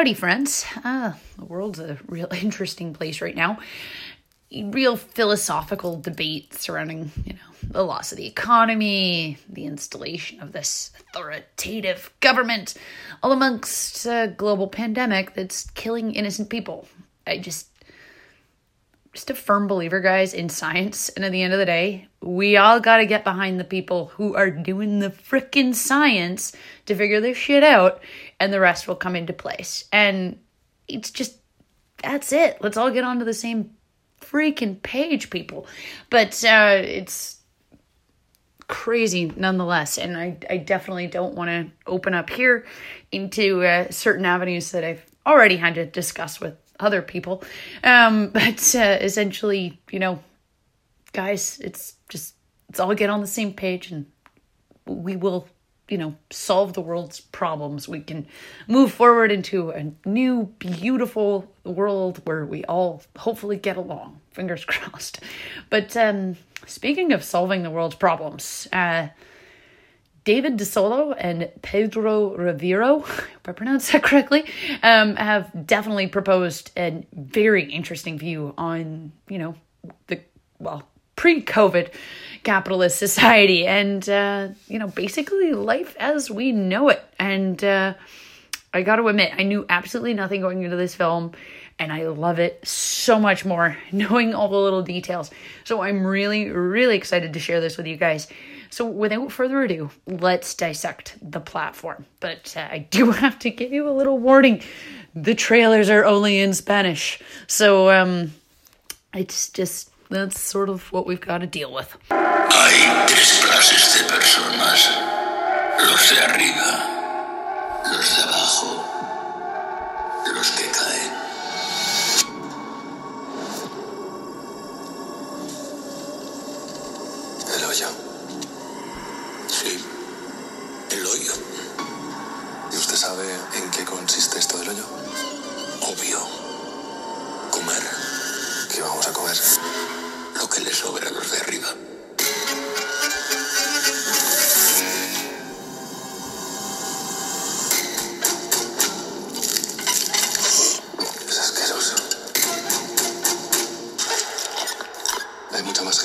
howdy, friends. Uh, the world's a real interesting place right now. Real philosophical debate surrounding, you know, the loss of the economy, the installation of this authoritative government, all amongst a global pandemic that's killing innocent people. I just just a firm believer, guys, in science. And at the end of the day, we all got to get behind the people who are doing the freaking science to figure this shit out, and the rest will come into place. And it's just, that's it. Let's all get onto the same freaking page, people. But uh, it's crazy nonetheless. And I, I definitely don't want to open up here into uh, certain avenues that I've already had to discuss with other people. Um, but uh, essentially, you know, guys, it's just, let's all get on the same page and we will, you know, solve the world's problems. We can move forward into a new, beautiful world where we all hopefully get along. Fingers crossed. But um, speaking of solving the world's problems, uh, David Desola and Pedro Rivero, if I pronounce that correctly, um, have definitely proposed a very interesting view on, you know, the, well, pre COVID capitalist society and, uh, you know, basically life as we know it. And uh, I got to admit, I knew absolutely nothing going into this film and I love it so much more knowing all the little details. So I'm really, really excited to share this with you guys. So, without further ado, let's dissect the platform. But uh, I do have to give you a little warning the trailers are only in Spanish. So, um, it's just, that's sort of what we've got to deal with. Hay tres clases de personas. Los de arriba, los de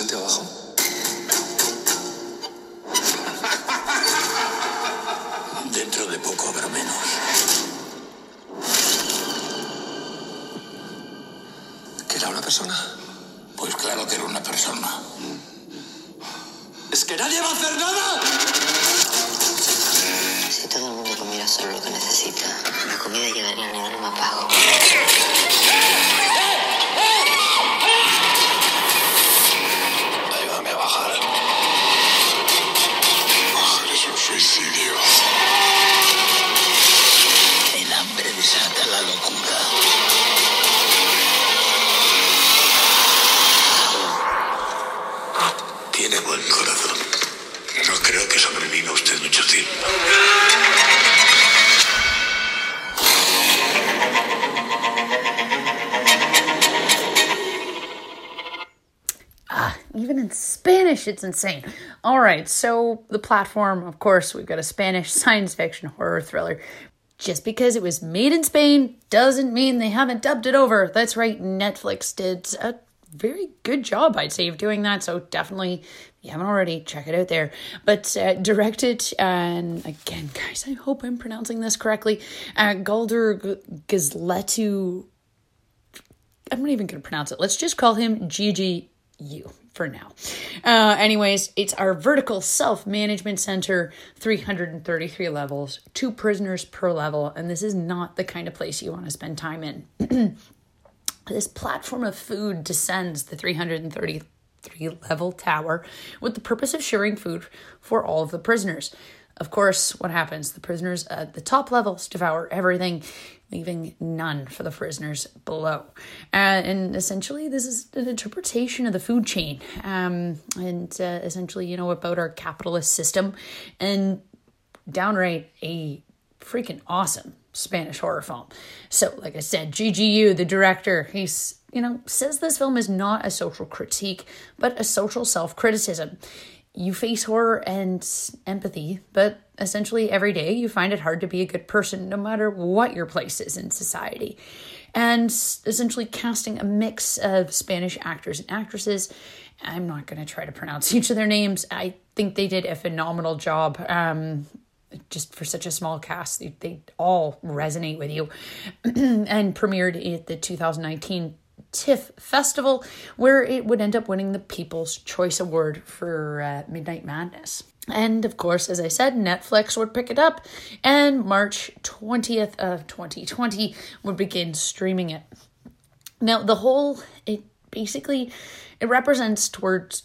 gente abajo? Even in Spanish, it's insane. All right, so the platform, of course, we've got a Spanish science fiction horror thriller. Just because it was made in Spain doesn't mean they haven't dubbed it over. That's right, Netflix did a very good job, I'd say, of doing that. So definitely, if you haven't already, check it out there. But uh, directed, and again, guys, I hope I'm pronouncing this correctly. Uh, Galder Gaztelu I'm not even going to pronounce it. Let's just call him GGU for now. Uh, anyways, it's our vertical self management center, 333 levels, two prisoners per level, and this is not the kind of place you want to spend time in. this platform of food descends the 333 level tower with the purpose of sharing food for all of the prisoners. Of course, what happens? The prisoners at the top levels devour everything, leaving none for the prisoners below. Uh, and essentially, this is an interpretation of the food chain, um, and uh, essentially, you know, about our capitalist system, and downright a freaking awesome Spanish horror film. So, like I said, GGU, the director, he's, you know, says this film is not a social critique, but a social self criticism. You face horror and empathy, but essentially every day you find it hard to be a good person no matter what your place is in society. And essentially casting a mix of spanish actors and actresses i'm not going to try to pronounce each of their names. I think they did a phenomenal job um, just for such a small cast they, they all resonate with you and premiered at the 2019 TIFF Festival, where it would end up winning the People's Choice Award for uh, Midnight Madness. And of course, as I said, Netflix would pick it up, and March 20th of 2020 would begin streaming it. Now, the whole, it basically, it represents towards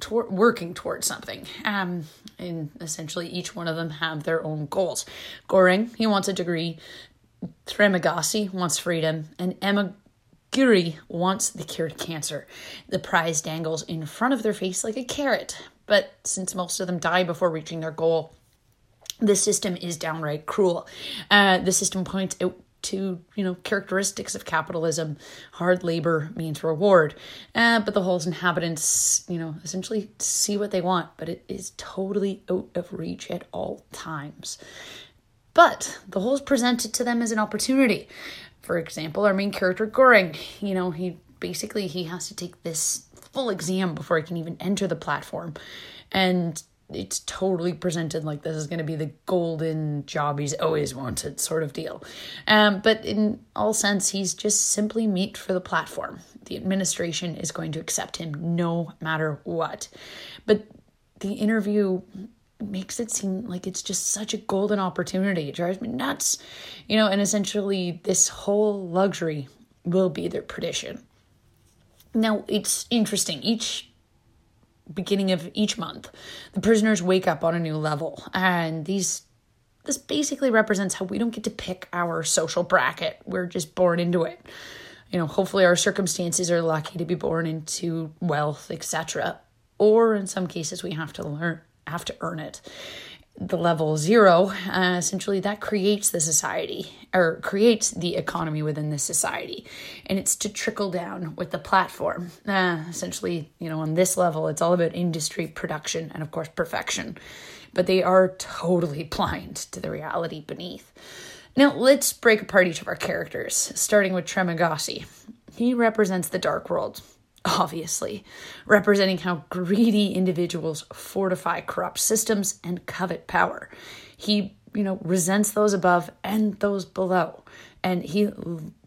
toward working towards something. Um, and essentially, each one of them have their own goals. Goreng, he wants a degree. Trimagasi wants freedom, and Emma Guri wants the cure to cancer. The prize dangles in front of their face like a carrot, but since most of them die before reaching their goal, the system is downright cruel. Uh, the system points out to you know characteristics of capitalism. Hard labor means reward. Uh, but the whole's inhabitants you know essentially see what they want but it is totally out of reach at all times. But the whole's presented to them as an opportunity for example, our main character Goreng, you know, he basically he has to take this full exam before he can even enter the platform. And it's totally presented like this is going to be the golden job he's always wanted sort of deal. Um, but in all sense, he's just simply meat for the platform. The administration is going to accept him no matter what. But the interview makes it seem like it's just such a golden opportunity. It drives me nuts. You know, and essentially this whole luxury will be their perdition. Now, it's interesting. Each beginning of each month, the prisoners wake up on a new level, and these this basically represents how we don't get to pick our social bracket. We're just born into it. You know, hopefully our circumstances are lucky to be born into wealth, etc. Or in some cases we have to learn have to earn it. The level zero, uh, essentially, that creates the society or creates the economy within the society. And it's to trickle down with the platform. Uh, essentially, you know, on this level, it's all about industry, production, and of course, perfection. But they are totally blind to the reality beneath. Now, let's break apart each of our characters, starting with Trimagasi. He represents the dark world, obviously, representing how greedy individuals fortify corrupt systems and covet power. He, you know, resents those above and those below, and he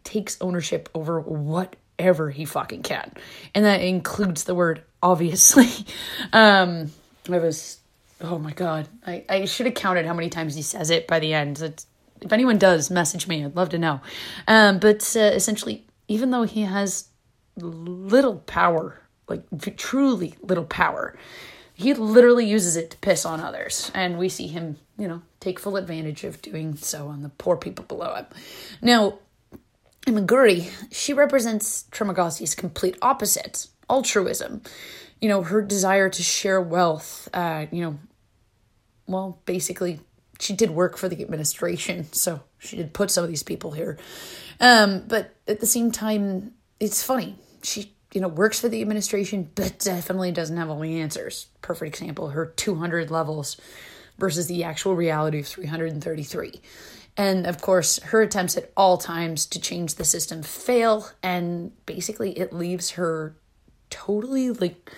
takes ownership over whatever he fucking can. And that includes the word obviously. Um, I was, oh my God, I, I should have counted how many times he says it by the end. It's, if anyone does, message me. I'd love to know. Um, but uh, essentially, even though he has little power, like truly little power. He literally uses it to piss on others, and we see him, you know, take full advantage of doing so on the poor people below him. Now, Imoguiri, she represents Trimagasi's complete opposite, altruism. You know, her desire to share wealth, uh, you know, well, basically, she did work for the administration, so she did put some of these people here. Um, but at the same time, it's funny she you know works for the administration but definitely doesn't have all the answers. Perfect example her 200 levels versus the actual reality of 333 and of course her attempts at all times to change the system fail and basically it leaves her totally like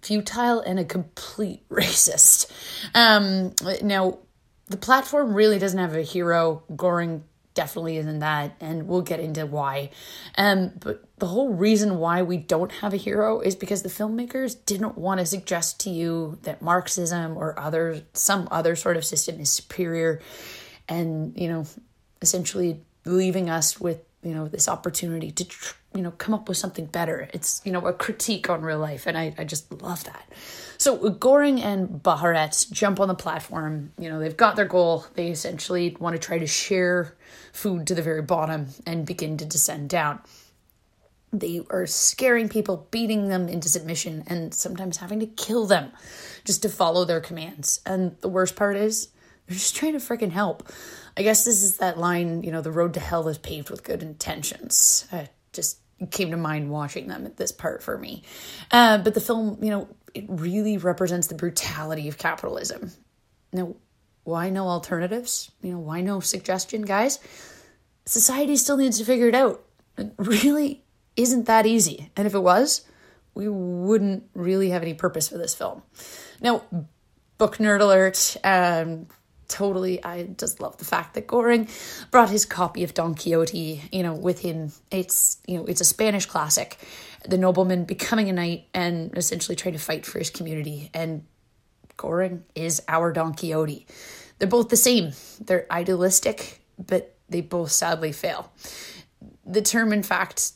futile and a complete racist. Um now the platform really doesn't have a hero goreng definitely isn't that and we'll get into why. Um but the whole reason why we don't have a hero is because the filmmakers didn't want to suggest to you that marxism or other some other sort of system is superior and you know essentially leaving us with you know this opportunity to you know come up with something better. It's you know a critique on real life and i, I just love that. So goreng and baharat jump on the platform. You know they've got their goal. They essentially want to try to share food to the very bottom and begin to descend down. They are scaring people beating them into submission and sometimes having to kill them just to follow their commands. And the worst part is they're just trying to freaking help I guess this is that line, you know, the road to hell is paved with good intentions. I just came to mind watching them at this part for me. Uh, but the film, you know, it really represents the brutality of capitalism. Now, why no alternatives? You know, why no suggestion, guys? Society still needs to figure it out. It really isn't that easy. And if it was, we wouldn't really have any purpose for this film. Now, book nerd alert. Um, totally, I just love the fact that Goreng brought his copy of Don Quixote, you know, with him. It's you know, it's a Spanish classic. The nobleman becoming a knight and essentially trying to fight for his community. And Goreng is our Don Quixote. They're both the same. They're idealistic, but they both sadly fail. The term, in fact,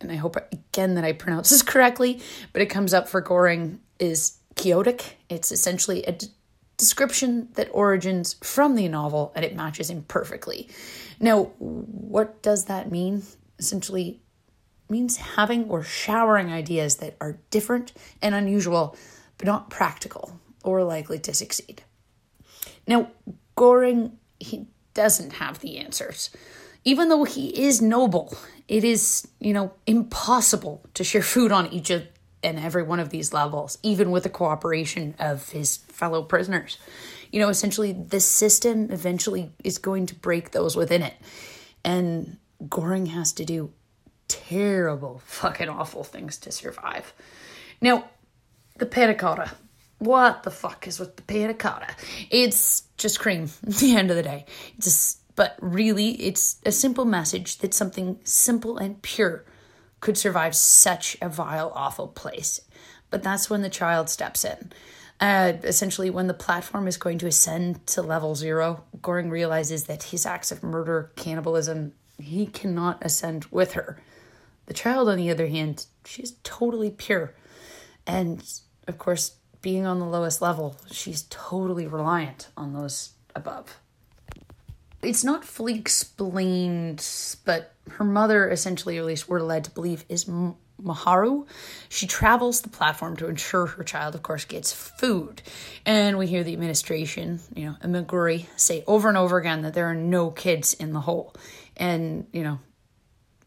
and I hope again that I pronounce this correctly, but it comes up for Goreng is quixotic. It's essentially a description that origins from the novel and it matches him perfectly. Now, what does that mean? Essentially means having or showering ideas that are different and unusual, but not practical or likely to succeed. Now, Goreng, he doesn't have the answers. Even though he is noble, it is, you know, impossible to share food on each of and every one of these levels, even with the cooperation of his fellow prisoners. You know, essentially, the system eventually is going to break those within it. And Goreng has to do terrible, fucking awful things to survive. Now, the panna cotta. What the fuck is with the panna cotta? It's just cream at the end of the day. It's just, but really, it's a simple message that something simple and pure could survive such a vile, awful place. But that's when the child steps in. Uh, essentially, when the platform is going to ascend to level zero, Goreng realizes that his acts of murder, cannibalism, he cannot ascend with her. The child, on the other hand, she's totally pure. And of course, being on the lowest level, she's totally reliant on those above. It's not fully explained, but her mother, essentially, or at least we're led to believe, is Miharu. She travels the platform to ensure her child, of course, gets food. And we hear the administration, you know, Imoguiri, say over and over again that there are no kids in the hole. And, you know,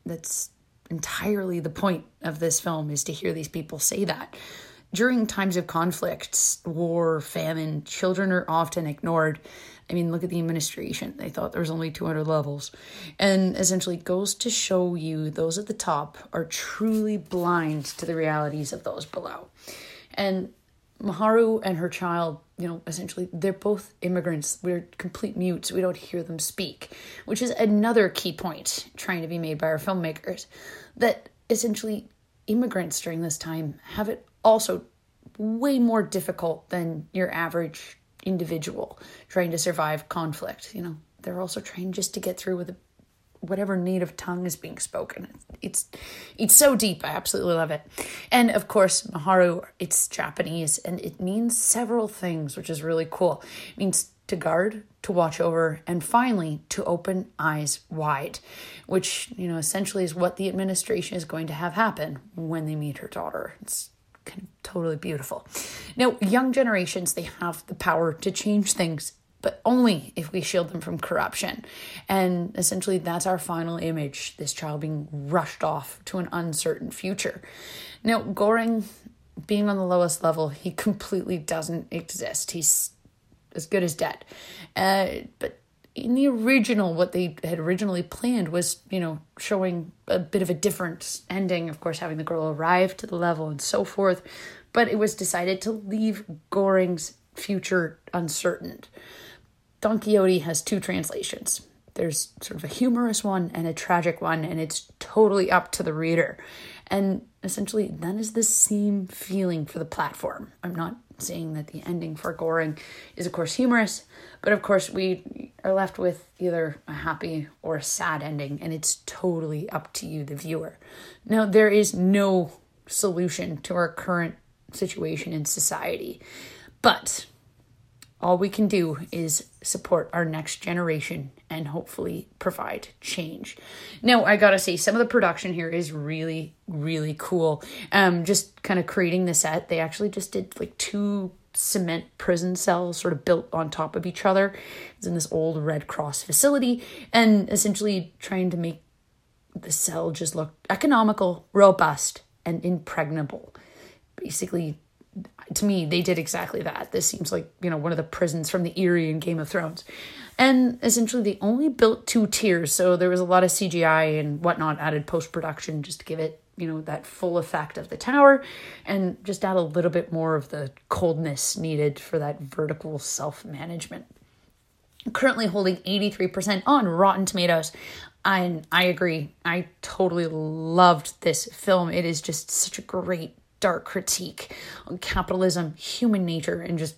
that's entirely the point of this film is to hear these people say that. During times of conflicts, war, famine, children are often ignored I mean, look at the administration. They thought there was only 200 levels. And essentially goes to show you those at the top are truly blind to the realities of those below. And Miharu and her child, you know, essentially, they're both immigrants. We're complete mutes. We don't hear them speak, which is another key point trying to be made by our filmmakers. That essentially, immigrants during this time have it also way more difficult than your average individual trying to survive conflict. You know, they're also trying just to get through with whatever native tongue is being spoken. It's it's so deep. I absolutely love it. And of course, Miharu, it's Japanese and it means several things, which is really cool. It means to guard, to watch over, and finally to open eyes wide, which, you know, essentially is what the administration is going to have happen when they meet her daughter. It's kind of totally beautiful. Now, young generations, they have the power to change things, but only if we shield them from corruption. And essentially, that's our final image this child being rushed off to an uncertain future. Now, Goreng, being on the lowest level, he completely doesn't exist. He's as good as dead. Uh, but in the original, what they had originally planned was, you know, showing a bit of a different ending, of course, having the girl arrive to the level and so forth. But it was decided to leave Goreng's future uncertain. Don Quixote has two translations. There's sort of a humorous one and a tragic one, and it's totally up to the reader. And essentially, that is the same feeling for the platform. I'm not saying that the ending for Goreng is, of course, humorous, but of course, we are left with either a happy or a sad ending, and it's totally up to you, the viewer. Now, there is no solution to our current situation in society, but all we can do is support our next generation and hopefully provide change. Now, I gotta say, some of the production here is really, really cool. Um, just kind of creating the set, they actually just did like two cement prison cells sort of built on top of each other. It's in this old Red Cross facility, and essentially trying to make the cell just look economical, robust, and impregnable. Basically, to me, they did exactly that. This seems like, you know, one of the prisons from the Eyrie in Game of Thrones. And essentially, they only built two tiers. So there was a lot of CGI and whatnot added post production just to give it, you know, that full effect of the tower and just add a little bit more of the coldness needed for that vertical self management. Currently holding 83% on Rotten Tomatoes. And I agree. I totally loved this film. It is just such a great dark critique on capitalism, human nature, and just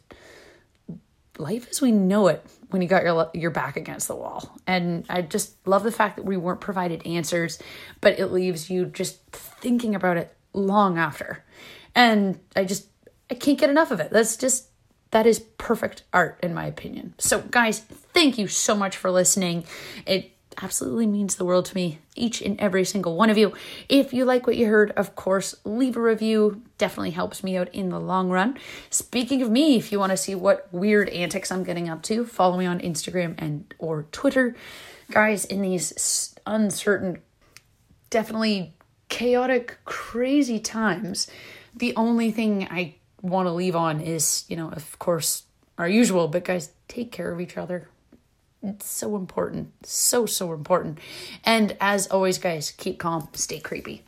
life as we know it when you got your your back against the wall. And I just love the fact that we weren't provided answers, but it leaves you just thinking about it long after. And I just I can't get enough of it. That's just that is perfect art in my opinion. So guys, thank you so much for listening. It absolutely means the world to me, each and every single one of you. If you like what you heard, of course, leave a review. Definitely helps me out in the long run. Speaking of me, if you want to see what weird antics I'm getting up to, follow me on Instagram and or Twitter. Guys, in these uncertain, definitely chaotic, crazy times, the only thing I want to leave on is, you know, of course, our usual, but guys, take care of each other it's so important. So, so important. And as always, guys, keep calm, stay creepy.